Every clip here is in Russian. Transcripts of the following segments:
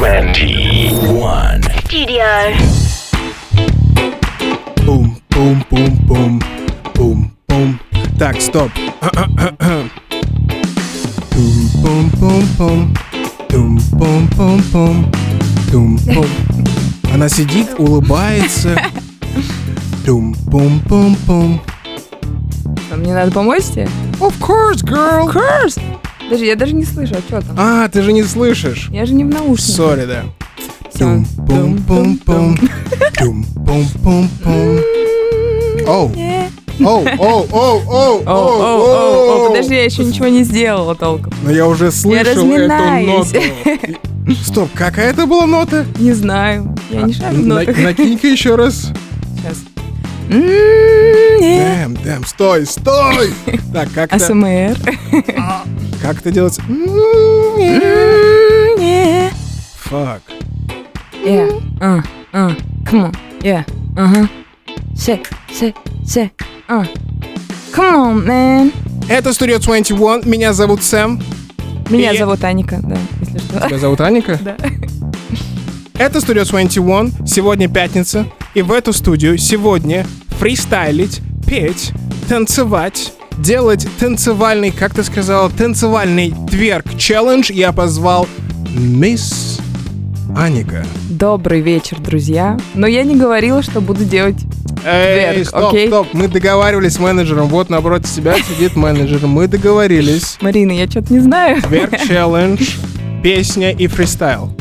21. Studio. Бум, бум, бум, бум, бум, бум. Так, стоп. Тум, бум, бум, бум. Тум, бум, бум, бум. Тум, бум. Она сидит, улыбается. Тум, бум, бум, бум. А Мне надо помочь тебе? Of course, girl. Curse! Даже я даже не слышу, а что там? А, ты же не слышишь. Я же не в наушниках. Sorry, да. Бум, бум, бум. Оу, оу, оу, оу, оу, О, о, о, о, подожди, я еще ничего не сделала толком. Но я уже слышал эту разминаюсь. ноту. Стоп, какая это была нота? Не знаю. Я не шарю в нотах. Накинь-ка еще раз. Сейчас. Damn, damn, стой, стой! Так, как это, АСМР. Как это делается? М-м-м, yeah. Uh, uh. Come on. Yeah. Uh-huh. Uh. Come on, man. Это Studio 21, меня зовут Сэм. Меня И- зовут Аника, да, если что. Тебя зовут Аника? Да. Это Studio 21, сегодня пятница, и в эту студию сегодня фристайлить, петь, танцевать, делать танцевальный, как ты сказал, танцевальный тверк-челлендж я позвал мисс Аника. Добрый вечер, друзья. Но я не говорила, что буду делать... Эй, Тверк, стоп, окей? стоп, мы договаривались с менеджером, вот напротив тебя сидит менеджер, мы договорились. Марина, я что-то не знаю. Тверк-челлендж, песня и фристайл.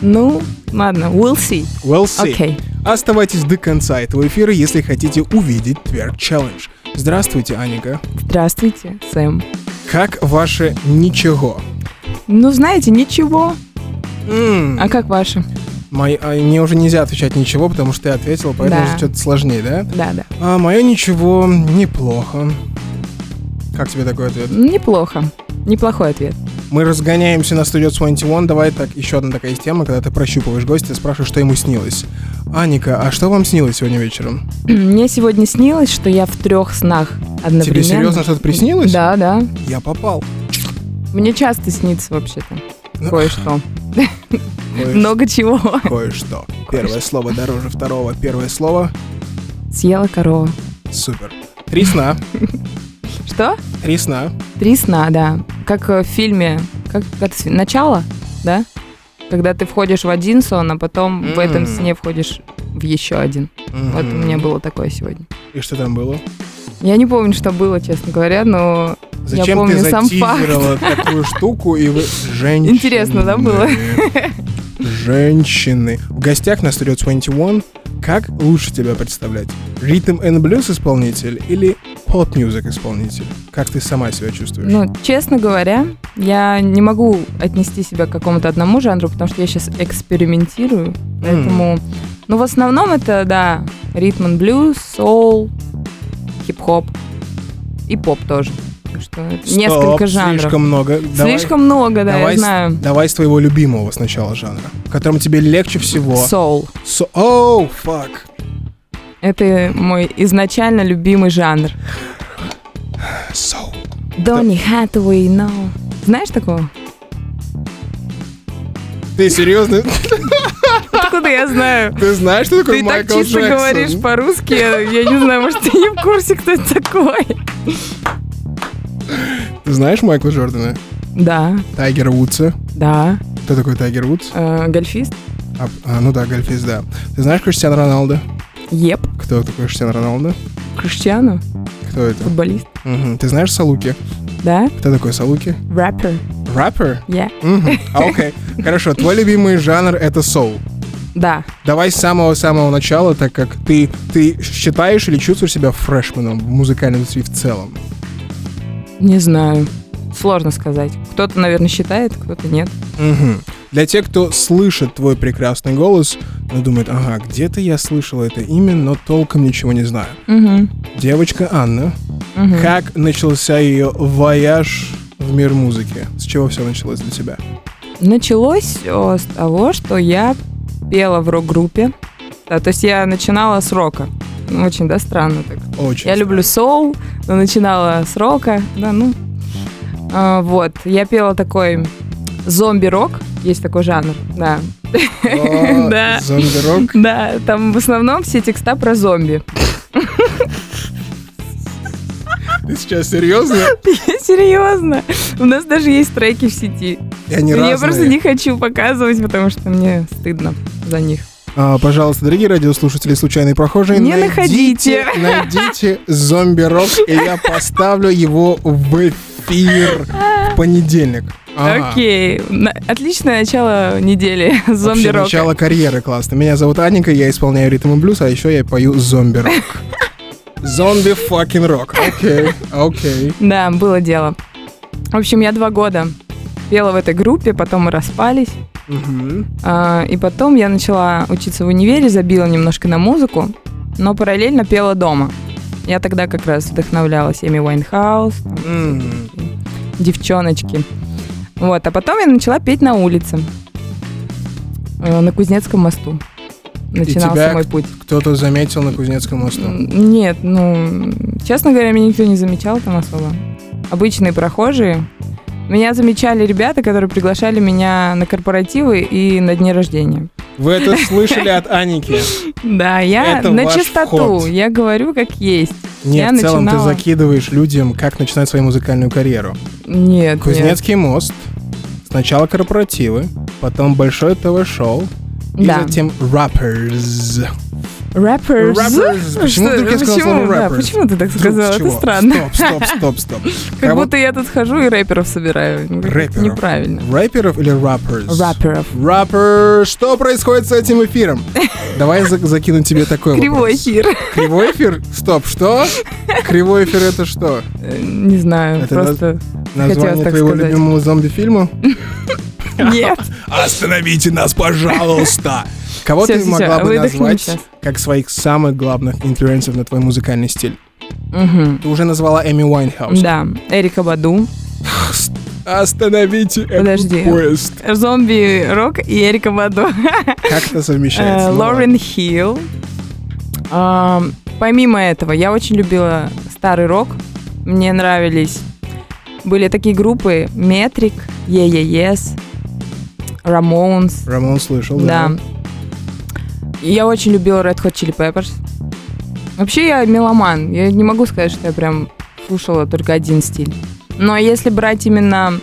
Ну, ладно, we'll see. We'll see. Окей. Оставайтесь до конца этого эфира, если хотите увидеть Тверк Челлендж. Здравствуйте, Аника. Здравствуйте, Сэм. Как ваше ничего? Ну, знаете, ничего. М, А как ваше? мой- а, мне уже нельзя отвечать ничего, потому что ты ответила, поэтому Да. что-то сложнее, да? Да, да. А мое ничего неплохо. Как тебе такой ответ? Неплохо. Неплохой ответ. Мы разгоняемся на Studio 21. Давай так, еще одна такая тема, когда ты прощупываешь гостя и спрашиваешь, что ему снилось. Аника, а что вам снилось сегодня вечером? Мне сегодня снилось, что я в трех снах одновременно. Тебе серьезно что-то приснилось? Да, да. Я попал. Мне часто снится вообще-то. Ну, Кое-что. кое- Много чего. Кое-что. Первое слово дороже второго. Первое слово Съела корова. супер. Три сна. Что? Три сна. Три сна, да. Как э, в фильме. Как с- начало, да? Когда ты входишь в один сон, а потом в этом сне входишь в еще один. Вот у меня было такое сегодня. И что там было? Я не помню, что было, честно говоря, но Зачем помню ты сам факт. такую штуку и вы... Женщины. Интересно, да, было? Женщины. В гостях на Studio 21 как лучше тебя представлять? Ритм and блюз исполнитель или поп мюзик исполнитель? Как ты сама себя чувствуешь? Ну, честно говоря, я не могу отнести себя к какому-то одному жанру, потому что я сейчас экспериментирую. Поэтому, ну, в основном это, да, ритм and блюз, соул, хип-хоп и поп тоже. Так что Стоп, несколько жанров. Слишком много. Давай- Слишком много, да, давай я знаю. Давай с твоего любимого сначала жанра, в котором тебе легче всего. Соул. Со- Оу, фак. Это мой изначально любимый жанр. Соу. Донни Хаттуэй, no. Знаешь такого? Ты серьезно? Откуда я знаю? Ты знаешь, что такое Ты так Майкл чисто Джексон? говоришь по-русски, я не знаю, может, ты не в курсе, кто это такой. Ты знаешь Майкла Джордана? Да, Тайгера Вудса? да. Кто такой Тайгер Вудс? Э, гольфист? А, а, ну да, гольфист, да. Ты знаешь Криштиану Роналдо? Еп. Кто такой Криштиану Роналдо? Криштиану? Кто это? Футболист? Мгм. Ты знаешь Салуки? Да? Кто такой Салуки? Рэпер? Рэпер? Я? А, окей. Хорошо, твой любимый жанр — это соул. Да. Давай с самого-самого начала, так как ты, ты считаешь или чувствуешь себя фрешменом в музыкальной индустрии в целом? Не знаю. Сложно сказать. Кто-то, наверное, считает, кто-то нет. Мгм. Для тех, кто слышит твой прекрасный голос, но думает, ага, где-то я слышал это имя, но толком ничего не знаю. Угу. Девочка Анна, Угу. как начался ее вояж в мир музыки? С чего все началось для тебя? Началось все с того, что я пела в рок-группе. Да, то есть я начинала с рока. Ну, Очень, да, странно так. Очень. Я люблю соул, но начинала с рока, да, ну. А, вот, я пела такой зомби-рок, Есть такой жанр, да. О, Да. Зомби-рок. Да, там в основном все текста про зомби. Ты сейчас серьезно? Серьезно. У нас даже есть треки в сети. И они Я разные. просто не хочу показывать, потому что мне стыдно за них. А, пожалуйста, дорогие радиослушатели, случайные прохожие, Не найдите, находите. найдите зомби-рок, и я поставлю его в эфир в понедельник. Окей. Отличное начало недели Вообще, зомби-рока. начало карьеры классно. Меня зовут Аника, я исполняю ритм и блюз, а еще я пою зомби-рок. Зомби fucking рок. Окей, окей. Да, было дело. В общем, я два года пела в этой группе, потом мы распались. А, И потом я начала учиться в универе, забила немножко на музыку, но параллельно пела дома. Я тогда как раз вдохновлялась Эми Уайнхаус, девчоночки. Вот, а потом я начала петь на улице, э, на Кузнецком мосту. Начинался тебя мой путь. Кто-то заметил на Кузнецком мосту. Нет, ну, честно говоря, меня никто не замечал там особо. Обычные прохожие. Меня замечали ребята, которые приглашали меня на корпоративы и на дни рождения. Вы это слышали от Аники? Да, я Это на чистоту, вход. я говорю как есть. Нет, Я в целом ты закидываешь людям, как начинать свою музыкальную карьеру. Нет, нет. Кузнецкий мост, сначала корпоративы, потом большое ТВ-шоу, и Да. затем rappers. Rappers. Rappers. Почему Что- вдруг я сказал почему? слово Да, rappers? почему ты так Вдруг сказала? с Это странно. Стоп, стоп, стоп, стоп. Как будто я тут хожу и рэперов собираю. Ну, Рэперов? Неправильно. Рэперов или rappers? Рэперов. Rapper. Что происходит с этим эфиром? Давай за- закину тебе такой Кривой эфир. Кривой эфир? Стоп, что? Кривой эфир это что? Э, Не знаю, просто... Название твоего любимого зомби-фильма? Нет. Остановите нас, пожалуйста! Кого Всё, ты всё, могла всё, бы выдохнем назвать щас. как своих самых главных influence ов на твой музыкальный стиль? Мгм. Ты уже назвала Эми Уайнхаус. Да, Эрика Баду, Остановите Подожди. этот поезд. зомби-рок и Эрика Баду. Как это совмещается? Э, Лорен Хилл. Помимо этого, я очень любила старый рок. Мне нравились... Были такие группы Метрик, Yeah Ладно. Рамон слышал, Да. да. И Я очень любила Red Hot Chili Peppers. Вообще я меломан. Я не могу сказать, что я прям слушала только один стиль. Но если брать именно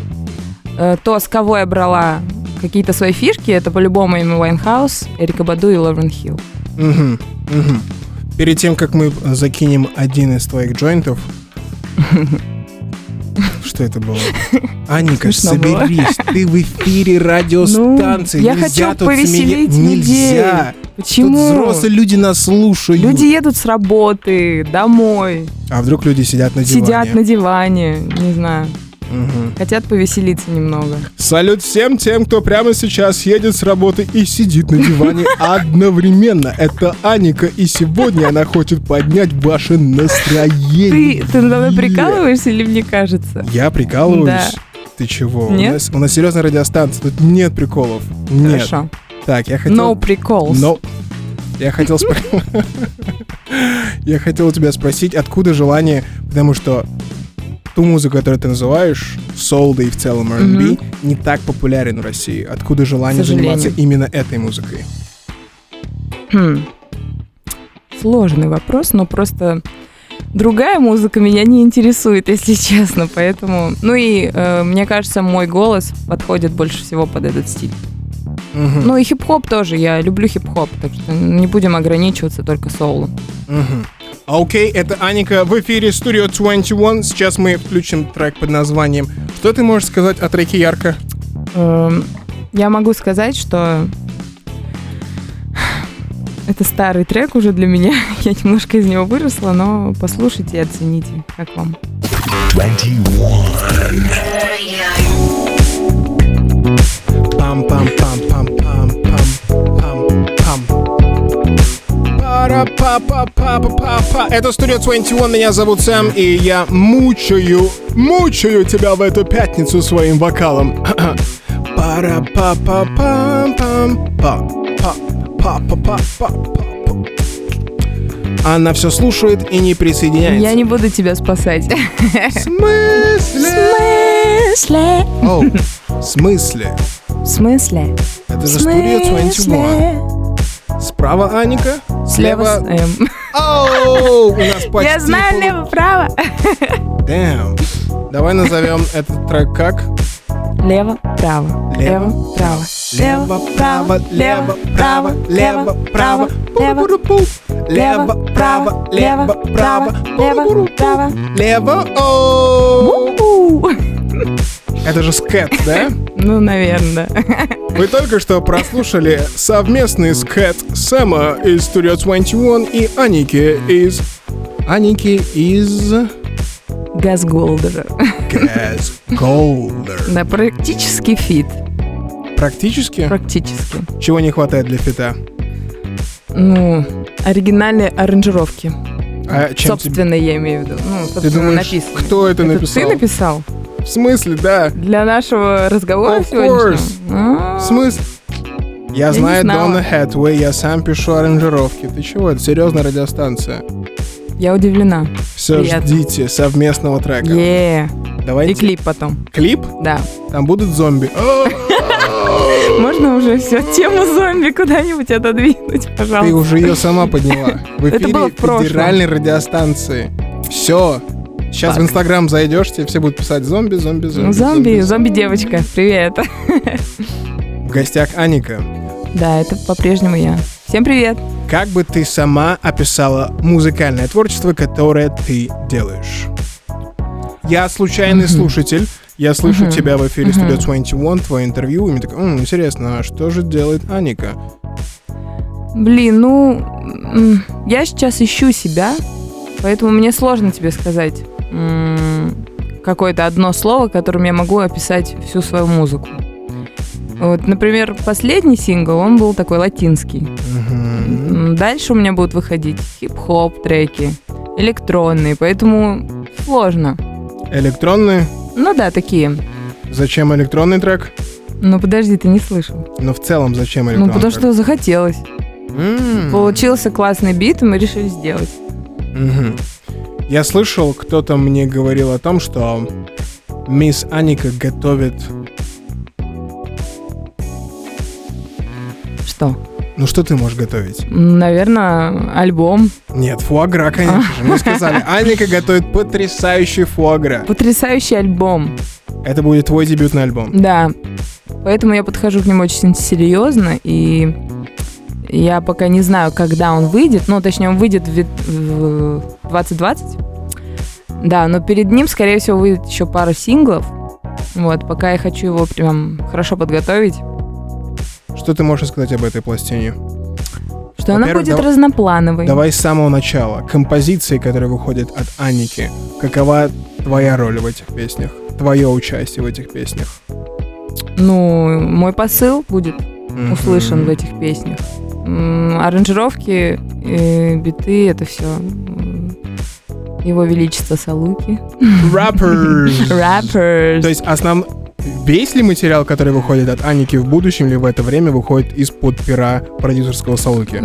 э, то, с кого я брала какие-то свои фишки, это по-любому Эми Уайнхаус, Эрика Баду и Лорен Хилл. Мгм, мгм. Перед тем, как мы закинем один из твоих joint ов... Что это было? Было. соберись. Ты в эфире радиостанции. Ну, я Нельзя хочу тут повеселить Нельзя. Тут Почему? взрослые люди нас слушают. Люди едут с работы, домой, А вдруг люди сидят на диване? сидят на диване, не знаю, Мгм. хотят повеселиться немного. Салют всем тем, кто прямо сейчас едет с работы и сидит на диване одновременно. Это Аника, и сегодня она хочет поднять ваше настроение. Ты, ты надо мной прикалываешься или мне кажется? Я прикалываюсь? Да. Ты чего? Нет? У нас, у нас серьезная радиостанция, тут нет приколов. Нет. Хорошо. Так, я хотел... No prиколс. Но... Я хотел спро- Я хотел у тебя спросить, откуда желание, потому что ту музыку, которую ты называешь, соул, да и в целом R&B, Мгм. не так популярен в России. Откуда желание заниматься именно этой музыкой? Хм. Сложный вопрос, но просто другая музыка меня не интересует, если честно, поэтому... Ну и э, мне кажется, мой голос подходит больше всего под этот стиль. Мгм, Ну и хип-хоп тоже, я люблю хип-хоп, так что не будем ограничиваться только соулом. мгм. Окей, это Аника в эфире Studio 21. Сейчас мы включим трек под названием «Что ты можешь сказать о треке «Ярко»?» Эм, Я могу сказать, что это старый трек уже для меня. Я немножко из него выросла, но послушайте и оцените, как вам. 21. Пам-пам-пам-пам-пам-пам-пам. Пара-па-па-па-па-па-па. Это Studio 21, меня зовут Сэм, и я мучаю, мучаю тебя в эту пятницу своим вокалом. Пара-па-па-пам-пам-па-па-па-па-па-па. Она все слушает и не присоединяется. Я не буду тебя спасать. В смысле? О, в смысле? В смысле? Это В же Studio 21. смысле? Справа Аника, Слева слева... с М. Оу, у нас почти... Я знаю лево-право. Damn. Давай назовем этот трек как? Лево-право. Лево, Лево-право. Лево-право, лево-право, лево-право. Лево-право, лево-право, лево-право. лево. Оу. Это же скэт, да? Ну, наверное, да. Вы только что прослушали совместный скэт Сэма из Studio 21 и Аники из... Аники из... Газгольдера. Gazgolder. Да, практически фит. Практически? Практически. Чего не хватает для фита? Ну, оригинальные аранжировки. А чем тебе- Собственно, я имею в виду. Ну, Ты собственно, думаешь, написано. кто это написал? ты написал? В смысле, да. Для нашего разговора Of сегодняшнего? А, В смысле? Я знаю. Дона Хэтуэй, я сам пишу аранжировки. Ты чего? Это серьезная радиостанция. Я удивлена. Все, Приятно. ждите совместного трека. Е. Давайте. И клип потом. Клип? Да. Там будут зомби. Можно уже все тему зомби куда-нибудь отодвинуть, Ты пожалуйста. уже ее сама подняла. В эфире федеральной радиостанции. Все. Сейчас в Инстаграм зайдешь, тебе все будут писать зомби, зомби, зомби. Зомби, зомби-девочка, привет. В гостях Аника. Да, это по-прежнему я. Всем привет. Как бы ты сама описала музыкальное творчество, которое ты делаешь? Я случайный Мгм. слушатель. Я слышу Мгм. тебя в эфире Мгм. Studio 21, твое интервью, и мне так, «М, интересно, а что же делает Аника? Блин, ну, я сейчас ищу себя, поэтому мне сложно тебе сказать какое-то одно слово, которым я могу описать всю свою музыку. Вот, например, последний сингл, он был такой латинский. М, Дальше у меня будут выходить хип-хоп треки, электронные, поэтому сложно. Электронный? Ну да, такие. Зачем электронный трек? Ну подожди, ты не слышал. Но в целом зачем Ну электронный потому трек? что захотелось. М. Получился классный бит, и мы решили сделать. Мгм. Я слышал, кто-то мне говорил о том, что мисс Аника готовит... Что? Ну что ты можешь готовить? Наверное, альбом. Нет, фуагра, конечно же. Мне сказали, Аника готовит потрясающий фуагра. Потрясающий альбом. Это будет твой дебютный альбом. Да. Поэтому я подхожу к нему очень серьезно, и я пока не знаю, когда он выйдет. Ну, точнее, он выйдет в ви- в 2020. Да, но перед ним, скорее всего, выйдет еще пара синглов. Вот, пока я хочу его прям хорошо подготовить, Что ты можешь сказать об этой пластине? что она будет дав- разноплановой. Давай с самого начала. Композиции, которые выходят от Аники. Какова твоя роль в этих песнях? Твое участие в этих песнях? Ну, мой посыл будет Мгм. услышан в этих песнях. Аранжировки, э, биты, это все его величество Салуки. Rappers. Rappers. То есть основ... Весь ли материал, который выходит от Аники в будущем, ли в это время выходит из-под пера продюсерского Салуки?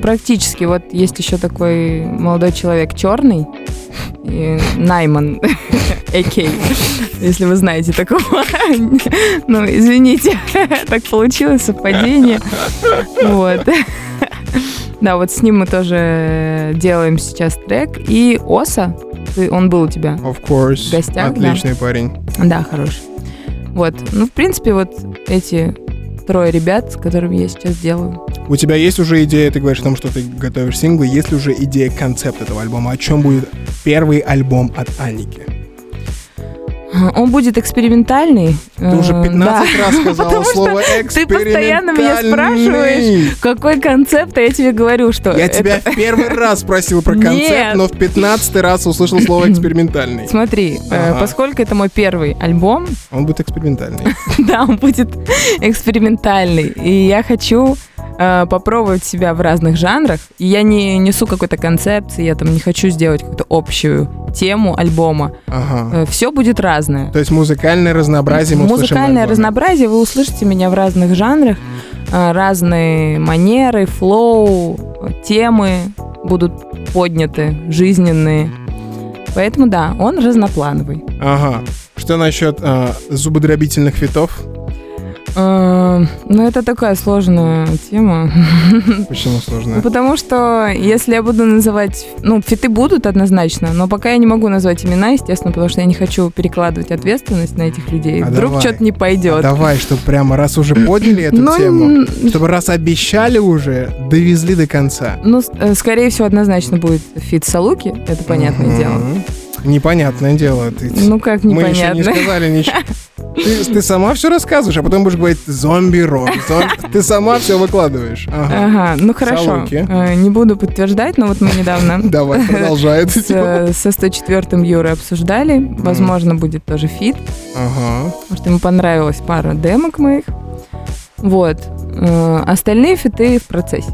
Практически. Вот есть еще такой молодой человек черный. и Найман, Экей, если вы знаете такого. Ну, извините, так получилось, совпадение. Вот. Да, вот с ним мы тоже делаем сейчас трек. И Оса, ты- он был у тебя? Of course. В гостях, да. Отличный парень. Да, хороший. Вот. Ну, в принципе, вот эти трое ребят, с которыми я сейчас делаю. У тебя есть уже идея, ты говоришь о том, что ты готовишь синглы, есть ли уже идея концепт этого альбома? О чем будет первый альбом от Аники? Он будет экспериментальный. Ты уже Э, 15 да. раз сказала Потому что слово ты постоянно меня экспериментальный. Какой концепт, а я тебе говорю, что Я это- тебя в первый раз спросил про концепт, Нет. но в 15 раз услышал слово экспериментальный. Смотри, э, Ага. поскольку это мой первый альбом, Он будет экспериментальный. да, он будет экспериментальный, и я хочу э, попробовать себя в разных жанрах. И я не несу какой-то концепции, я там не хочу сделать какую-то общую тему альбома. Ага. Все будет разное. То есть музыкальное разнообразие мы Музыкальное разнообразие, вы услышите меня в разных жанрах, э, разные манеры, флоу, э, темы будут подняты, жизненные. Поэтому да, он разноплановый. Ага. Что насчет а, зубодробительных фитов? Э, Ну, это такая сложная тема. Почему сложно? Ну, потому что если я буду называть... Ну, фиты будут однозначно, но пока я не могу назвать имена, естественно, потому что я не хочу перекладывать ответственность на этих людей. А Вдруг что-то не пойдет. Давай, чтобы прямо раз уже подняли эту Ну, тему, чтобы раз обещали уже, довезли до конца. Ну, э, скорее всего, однозначно будет фит Салуки, это понятное дело. Непонятное дело. Ты, Ну, как мы еще не непонятно. сказали ничего. Ты, ты сама все рассказываешь, а потом будешь говорить зомби-рок. зом- Ты сама все выкладываешь. Ага. Ага, ну хорошо. Салуки. Э, Не буду подтверждать, но вот мы недавно Давай, продолжай тему. э, со 104-м Юрой обсуждали. Возможно, будет тоже фит, Ага. потому что ему понравилась пара демок моих. Вот. Э, Остальные фиты в процессе.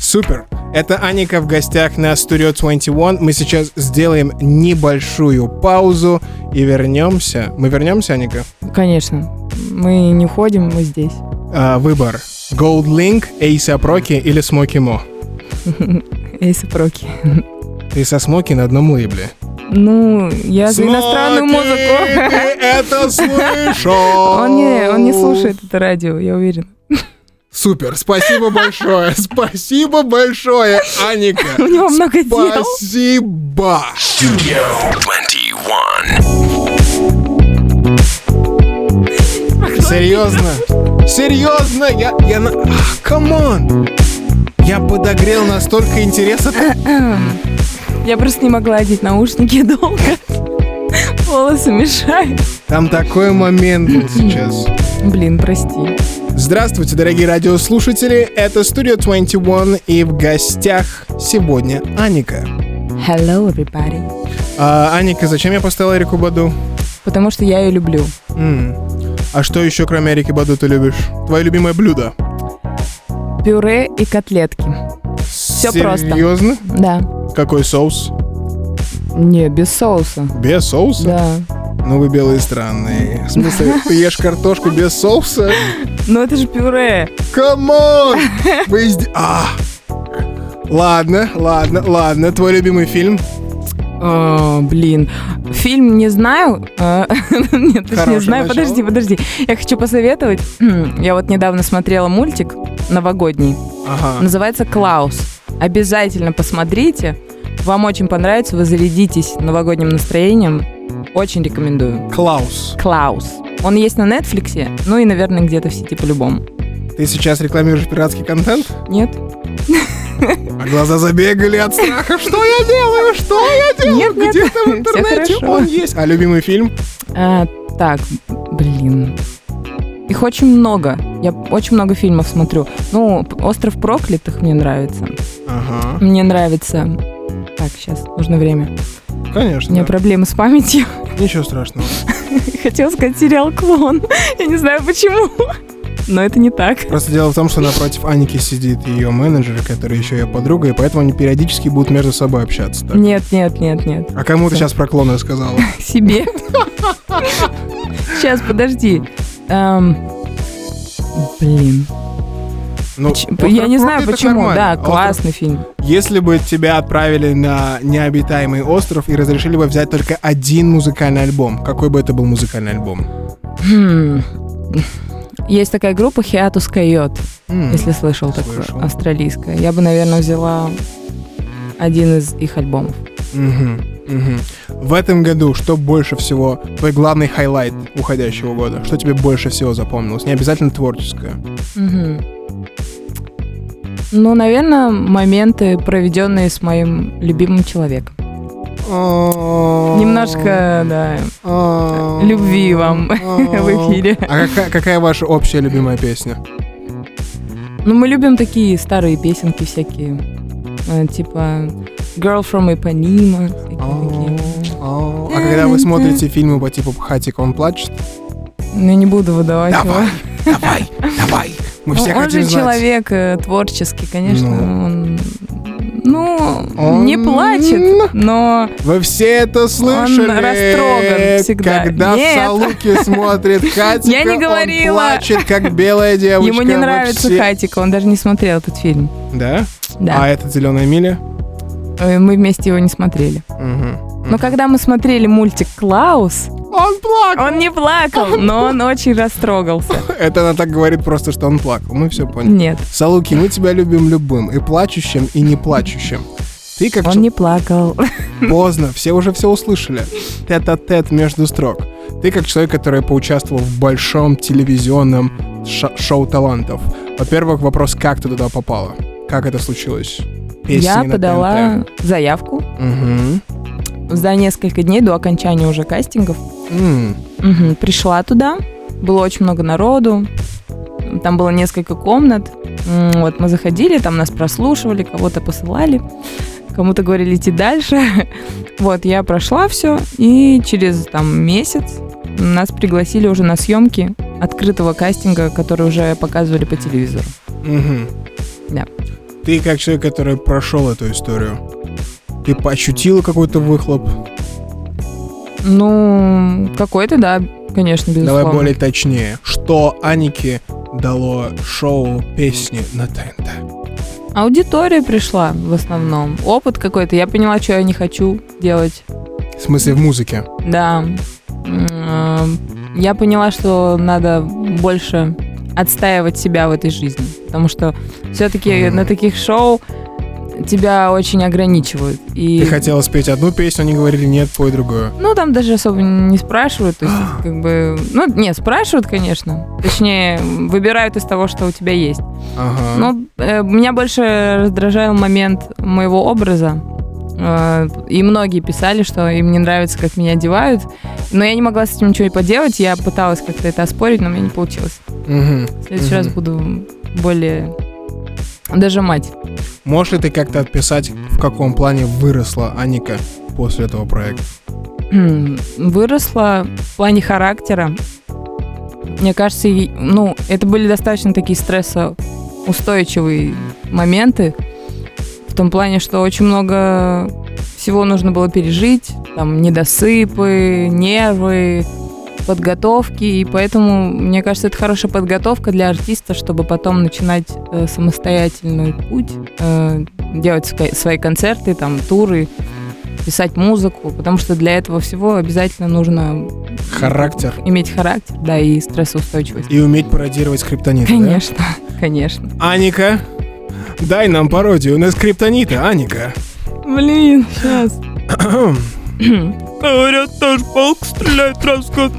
Супер. Это Аника в гостях на Studio 21. Мы сейчас сделаем небольшую паузу и вернемся. Мы вернемся, Аника? Конечно. Мы не уходим, мы здесь. А, выбор. Gold Link, Ace Rocky или Смоки Мо? Эйса Проки. Ты со Смоки на одном лейбле. Ну, я за иностранную Смоки, музыку. Это слышал? Он не, он не слушает это радио, я уверен. Супер, спасибо большое, спасибо большое, Аника. У него много дел. Спасибо. Studio 21. Серьезно? Серьезно? Я, я на... Come on! Я подогрел настолько интереса. Я просто не могла одеть наушники долго. Волосы мешают. Там такой момент был сейчас. Блин, прости. Здравствуйте, дорогие радиослушатели. Это Studio 21 и в гостях сегодня Аника. Hello, everybody. А, Аника, зачем я поставил Эрику Баду? Потому что я ее люблю. М. А что еще, кроме Эрики Баду, ты любишь? Твое любимое блюдо? Пюре и котлетки. Всё просто. Серьезно? Да. Какой соус? Не, без соуса. Без соуса? Да. Ну вы белые странные. В смысле, ты ешь картошку без соуса? Но это же пюре. Come on! Вы изде- А! Ладно, ладно, ладно. Твой любимый фильм? О, блин. Фильм не знаю. А, Нет, Хорошее знаю. начало. Подожди, подожди. Я хочу посоветовать. Я вот недавно смотрела мультик новогодний. Ага. Называется «Клаус». Обязательно посмотрите. Вам очень понравится, вы зарядитесь новогодним настроением. Очень рекомендую. Клаус. «Клаус». Он есть на Нетфликсе, ну и, наверное, где-то в сети по-любому. Ты сейчас рекламируешь пиратский контент? Нет? А глаза забегали от страха. Что я делаю? Что я делаю? Нет, Где-то в интернете он есть. А любимый фильм? А, так, блин. Их очень много. Я очень много фильмов смотрю. Ну, «Остров проклятых» мне нравится. Ага. Мне нравится... Так, сейчас, нужно время. У Конечно. меня проблемы с памятью. Ничего страшного. Хотела сказать сериал «Клон». Я не знаю почему. Но это не так. Просто дело в том, что напротив Аники сидит ее менеджер, который еще ее подруга, и поэтому они периодически будут между собой общаться. так? Нет, нет, нет, нет. А кому ты сейчас про клона рассказала? Себе. Сейчас, подожди. Эм, Блин. Ну, Ч- «Остров Я не знаю проклятых» почему. нормально. Да, «Остров классный фильм. Если бы тебя отправили на необитаемый остров и разрешили бы взять только один музыкальный альбом, какой бы это был музыкальный альбом? Хм. Есть такая группа Hiatus Coyote, М, если слышал такое, слышал. австралийская. Я бы, наверное, взяла один из их альбомов. мгм, мгм. В этом году что больше всего, твой главный highlight уходящего года? Что тебе больше всего запомнилось? Не обязательно творческое. Мгм. Ну, наверное, моменты, проведенные с моим любимым человеком. Немножко, да, любви вам в эфире. А какая, какая ваша общая любимая песня? Ну, мы любим такие старые песенки всякие. э, Типа Girl from Ipanema. А когда вы смотрите фильмы по типу «Хатик, он плачет», Ну, я не буду выдавать его. давай, давай. Мы все Ну, он хотим же знать. человек э, творческий, конечно. Ну. Он, ну, Он- не плачет, но Вы все это слышали? растроган всегда. Когда Нет. в Салуке смотрит Хатика, Я не он говорила. плачет, как белая девочка. ему не нравится все- Хатика, он даже не смотрел этот фильм. Да? Да. А этот «Зеленая миля»? Э, Мы вместе его не смотрели. Мгм. Но когда мы смотрели мультик «Клаус», Он плакал. Он не плакал, но он очень растрогался. Это она так говорит просто, что он плакал. Мы все поняли. Нет, Салуки, мы тебя любим любым, и плачущим, и не плачущим. Ты как он не плакал. поздно, все уже все услышали. Тет-а-тет между строк. Ты как человек, который поучаствовал в большом телевизионном шоу талантов. Во-первых, вопрос, как ты туда попала? Как это случилось? Песни Я подала заявку ТНТ. За несколько дней до окончания уже кастингов. М, Мгм, Пришла туда, было очень много народу, там было несколько комнат. Вот мы заходили, там нас прослушивали, кого-то посылали, кому-то говорили идти дальше. Вот, я прошла все, и через там месяц нас пригласили уже на съемки открытого кастинга, который уже показывали по телевизору. мгм. Да. Ты как человек, который прошел эту историю, ты поощутила какой-то выхлоп? Ну, какой-то, да, конечно, безусловно. Давай более точнее. Что Анике дало шоу песни на ТНТ? Аудитория пришла в основном. Опыт какой-то. Я поняла, что я не хочу делать. В смысле, в музыке? Да. М, Я поняла, что надо больше отстаивать себя в этой жизни. Потому что все-таки Мгм. на таких шоу тебя очень ограничивают. И, Ты хотела спеть одну песню, они говорили, нет, пой другую. ну, там даже особо не спрашивают. То есть, как бы... Ну, нет, спрашивают, конечно. Точнее, выбирают из того, что у тебя есть. Ага. Ну, э, меня больше раздражал момент моего образа. Э, И многие писали, что им не нравится, как меня одевают. Но я не могла с этим ничего и поделать. Я пыталась как-то это оспорить, но у меня не получилось. Мгм. В следующий Мгм. раз буду более дожимать. Можешь ли ты как-то отписать, в каком плане выросла Аника после этого проекта? Выросла в плане характера. Мне кажется, ну, это были достаточно такие стрессоустойчивые моменты. В том плане, что очень много всего нужно было пережить. Там недосыпы, нервы, подготовки. И поэтому, мне кажется, это хорошая подготовка для артиста, чтобы потом начинать э, самостоятельный путь, э, делать свои концерты, там, туры, писать музыку, потому что для этого всего обязательно нужно Характер. иметь характер, да, и стрессоустойчивость. И уметь пародировать скриптонит, Конечно, конечно. Аника, дай нам пародию на скриптонита, Аника. Блин, сейчас. Говорят, наш полк стреляет раз в год.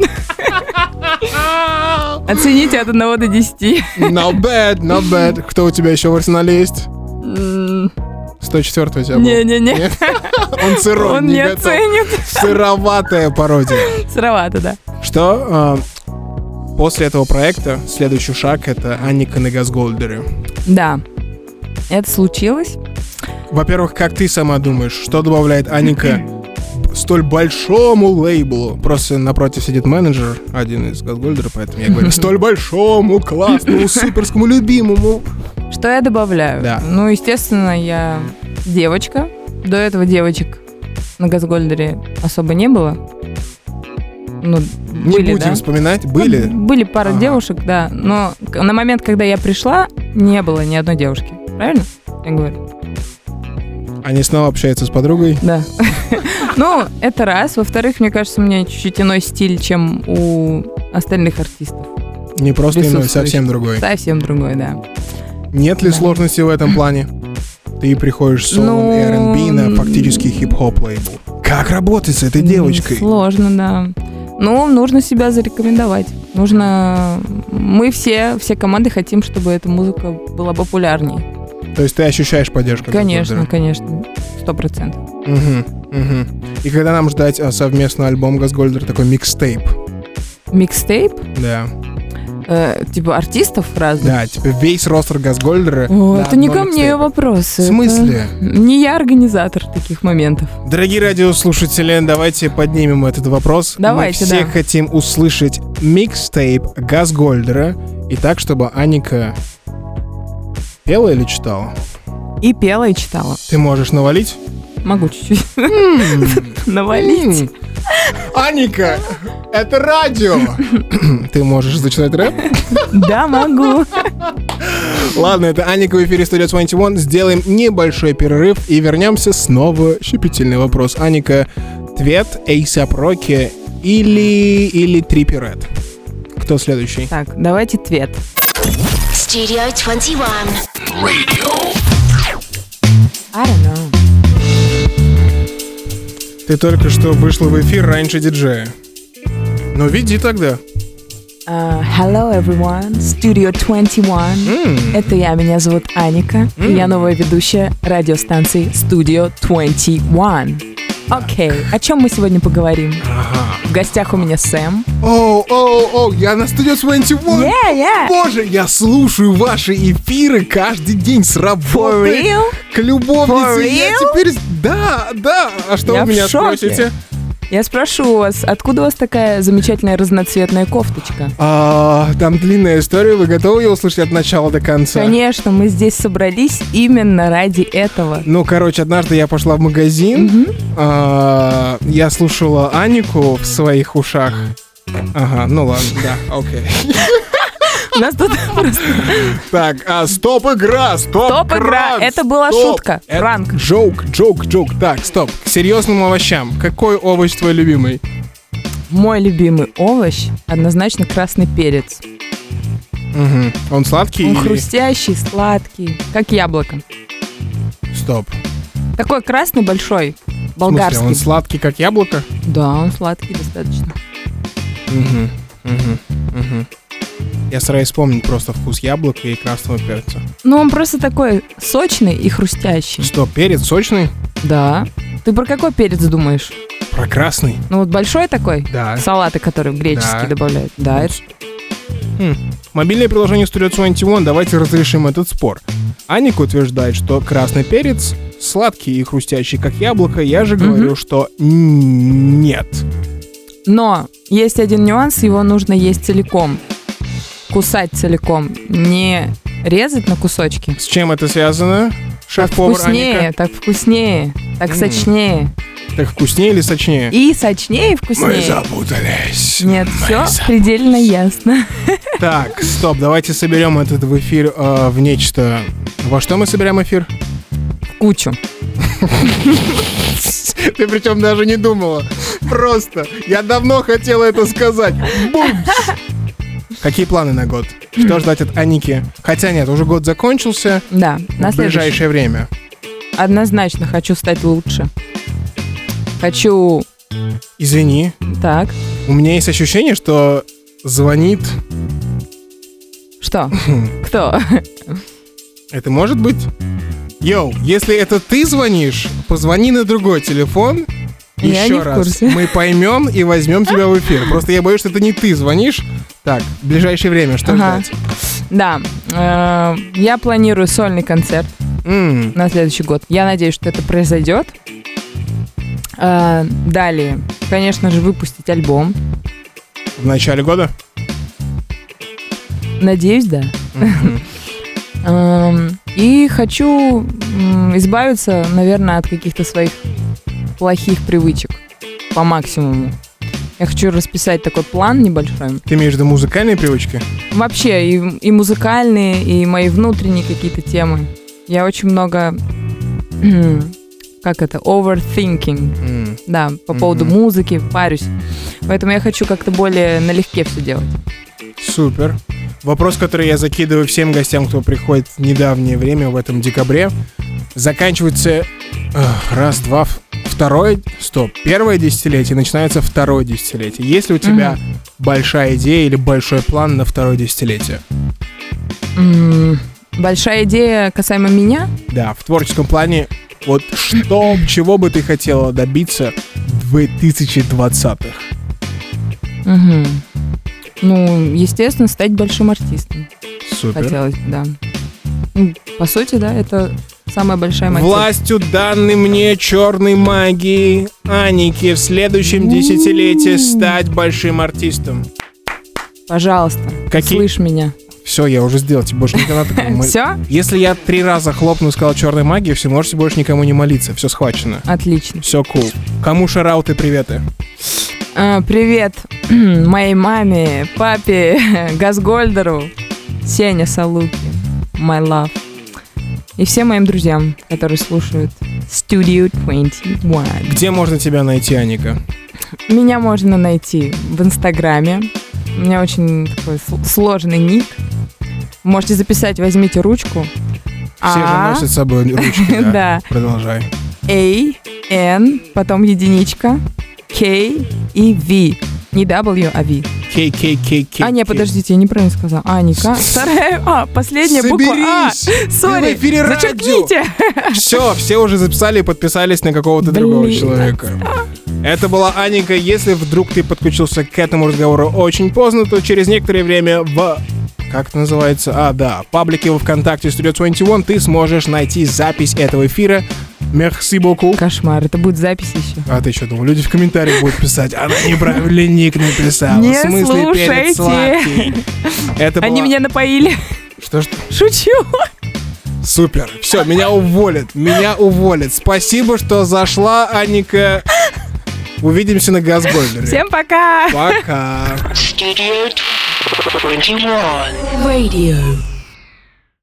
Оцените от 1 до 10. Not bad, not bad. Кто у тебя еще в арсенале есть? М, 104 у тебя был? Не-не-не? Он сырой, он не оценит. Сыроватая пародия. Сыровато, да. Что а, после этого проекта следующий шаг это Анника на Газголдере. Да, это случилось. Во-первых, как ты сама думаешь, что добавляет Аника столь большому лейблу? Просто напротив сидит менеджер, один из Газгольдера, поэтому я говорю, столь большому, классному, суперскому, любимому. Что я добавляю? Да. Ну, естественно, я девочка. До этого девочек на Газгольдере особо не было. Ну, Не были, будем да? вспоминать, Ну, были? были пара Ага. девушек, да. Но на момент, когда я пришла, не было ни одной девушки. Правильно? Я говорю. Они снова общаются с подругой. Да. Ну, это раз. Во-вторых, мне кажется, у меня чуть-чуть иной стиль, чем у остальных артистов. Не просто иной, совсем другой. Совсем другой, да. Нет ли Да. сложности в этом плане? Ты приходишь с солом Ну, R&B на фактически хип-хоп лейбл. Как работать с этой девочкой? Сложно, да. Ну, нужно себя зарекомендовать. Нужно... Мы все, все команды хотим, чтобы эта музыка была популярней. То есть ты ощущаешь поддержку? Конечно, конечно. Сто процентов. Угу, И когда нам ждать а, совместный альбом Газгольдер, такой микстейп? Микстейп? Да. Э, типа артистов разных? Да, типа весь ростер Газгольдера. О, это не ко мне вопросы. В смысле? Это Не я организатор таких моментов. Дорогие радиослушатели, давайте поднимем этот вопрос. Давайте, Мы все да. хотим услышать микстейп Газгольдера. И так, чтобы Аника пела или читала? И пела, и читала. Ты можешь навалить? Могу чуть-чуть навалить. Аника, это радио! Ты можешь зачитать рэп? Да, могу. Ладно, это Аника в эфире Studio 21. Сделаем небольшой перерыв и вернемся снова. Щепетильный вопрос. Аника, твет, ASAP Rocky или, или Трипи Ред? Кто следующий? Так, давайте твет. Studio 21. I don't know. Ты только что вышла в эфир раньше диджея. Ну, веди тогда. Uh, hello, everyone. Studio 21. М, Это я, меня зовут Аника. И я новая ведущая радиостанции Studio 21. Окей, о чем мы сегодня поговорим? Ага. В гостях у меня Сэм. Оу, оу, оу, я на студию 21. Yeah, yeah. Боже, я слушаю ваши эфиры каждый день с For работы. real? К любовнице. For Я real? теперь... Да, да. А что Я вы меня спросите? Я спрошу у вас, откуда у вас такая замечательная разноцветная кофточка? А, там длинная история, вы готовы ее услышать от начала до конца? Конечно, мы здесь собрались именно ради этого. Ну, короче, однажды я пошла в магазин, а, я слушала Анику в своих ушах. Ага, ну ладно, да, окей. У нас тут просто Так, а, стоп игра, стоп, Стоп-игра. кран, Это была стоп. шутка, Это пранк. Джоук, джоук, джоук. Так, стоп. К серьезным овощам. Какой овощ твой любимый? мой любимый овощ однозначно красный перец. Мгм. Он сладкий Он или- хрустящий, сладкий, как яблоко. Стоп. Такой красный большой, смысле, болгарский. он сладкий, как яблоко? Да, он сладкий достаточно. Мгм, мгм, мгм. Я стараюсь вспомнить просто вкус яблока и красного перца. Ну, он просто такой сочный и хрустящий. Что, перец сочный? Да. Ты про какой перец думаешь? Про красный? Ну, вот большой такой? Да. Салаты, которые греческие Да. добавляют. Да, это Хм. Мобильное приложение Studio 21, давайте разрешим этот спор. Аника утверждает, что красный перец сладкий и хрустящий, как яблоко. Я же говорю, что н- нет. Но есть один нюанс, его нужно есть целиком. Кусать целиком. Не резать на кусочки. С чем это связано? Так Шеф-повар вкуснее, Аника? так вкуснее, так М. сочнее. Так вкуснее или сочнее? И сочнее, и вкуснее. запутались. Нет, Мы все за- предельно ясно. Так, стоп, давайте соберем этот в эфир э, в нечто. Во что мы соберем эфир? Кучу. Ты причем даже не думала. Просто. Я давно хотела это сказать. Бумс! Какие планы на год? Что ждать от Аники? Хотя нет, уже год закончился. Да, на в ближайшее время. Однозначно хочу стать лучше. Хочу... Извини, Так, у меня есть ощущение, что звонит... что? Кто? Это может быть? Йоу, если это ты звонишь, позвони на другой телефон. Я Еще не в раз. курсе. Мы поймем и возьмем тебя в эфир. Просто я боюсь, что это не ты звонишь. Так, в ближайшее время что Ага. ждать? Да, э, я планирую сольный концерт М, на следующий год. Я надеюсь, что это произойдет. Э, Далее, конечно же, выпустить альбом. в начале года? Надеюсь, да. Эм, И хочу избавиться, наверное, от каких-то своих плохих привычек по максимуму. Я хочу расписать такой план небольшой. Ты имеешь в виду музыкальные привычки? Вообще, и, и музыкальные, и мои внутренние какие-то темы. Я очень много, как это, overthinking, М, да, по поводу Мгм. музыки, парюсь. Поэтому я хочу как-то более налегке все делать. Супер. Вопрос, который я закидываю всем гостям, кто приходит в недавнее время, в этом декабре. Заканчивается эх, раз, два, второе, стоп, первое десятилетие, начинается второе десятилетие. Есть ли у тебя большая идея или большой план на второе десятилетие? М, Большая идея касаемо меня. Да, в творческом плане, вот что, чего бы ты хотела добиться в 2020-х? Мгм. Ну, естественно, стать большим артистом. Супер. Хотелось да. По сути, да, это самая большая мотивация. Властью данной мне черной магии Аники в следующем десятилетии стать большим артистом. Пожалуйста, Какие- слышь меня. Все, я уже сделал, тебе больше никогда такого. мы- Все? Если я три раза хлопну и сказал черной магии, все, можете больше никому не молиться. Все схвачено. Отлично. Все кул. Кому шарауты приветы? А, привет моей маме, папе, Газгольдеру, Сеня Салуки, my love. И всем моим друзьям, которые слушают Studio 21. Где можно тебя найти, Аника? Меня можно найти в Инстаграме. У меня очень такой сл- сложный ник. Можете записать, возьмите ручку. Все же А, носят с собой ручки, да. Да. Продолжай. A, N, потом единичка, K и V. Не W, а V. Кей, кей, кей, кей. А, не, подождите, я неправильно сказала. А, не К. Вторая, а, последняя буква А. Сори, зачеркните. Все, все уже записали и подписались на какого-то другого человека. Это была Аника. Если вдруг ты подключился к этому разговору очень поздно, то через некоторое время в... Как это называется? А, да, паблике во ВКонтакте Studio 21 ты сможешь найти запись этого эфира. Merci beaucoup. Кошмар, это будет запись еще. А ты что думал? Люди в комментариях будут писать, она неправильный ник написала. Не в смысле перец слушайте. сладкий. Это Они была- меня напоили. Что, что? Шучу. Супер. Все, меня уволят. Меня уволят. Спасибо, что зашла, Аника. Увидимся на Газгольдере. Всем пока. Пока. Studio 21. Radio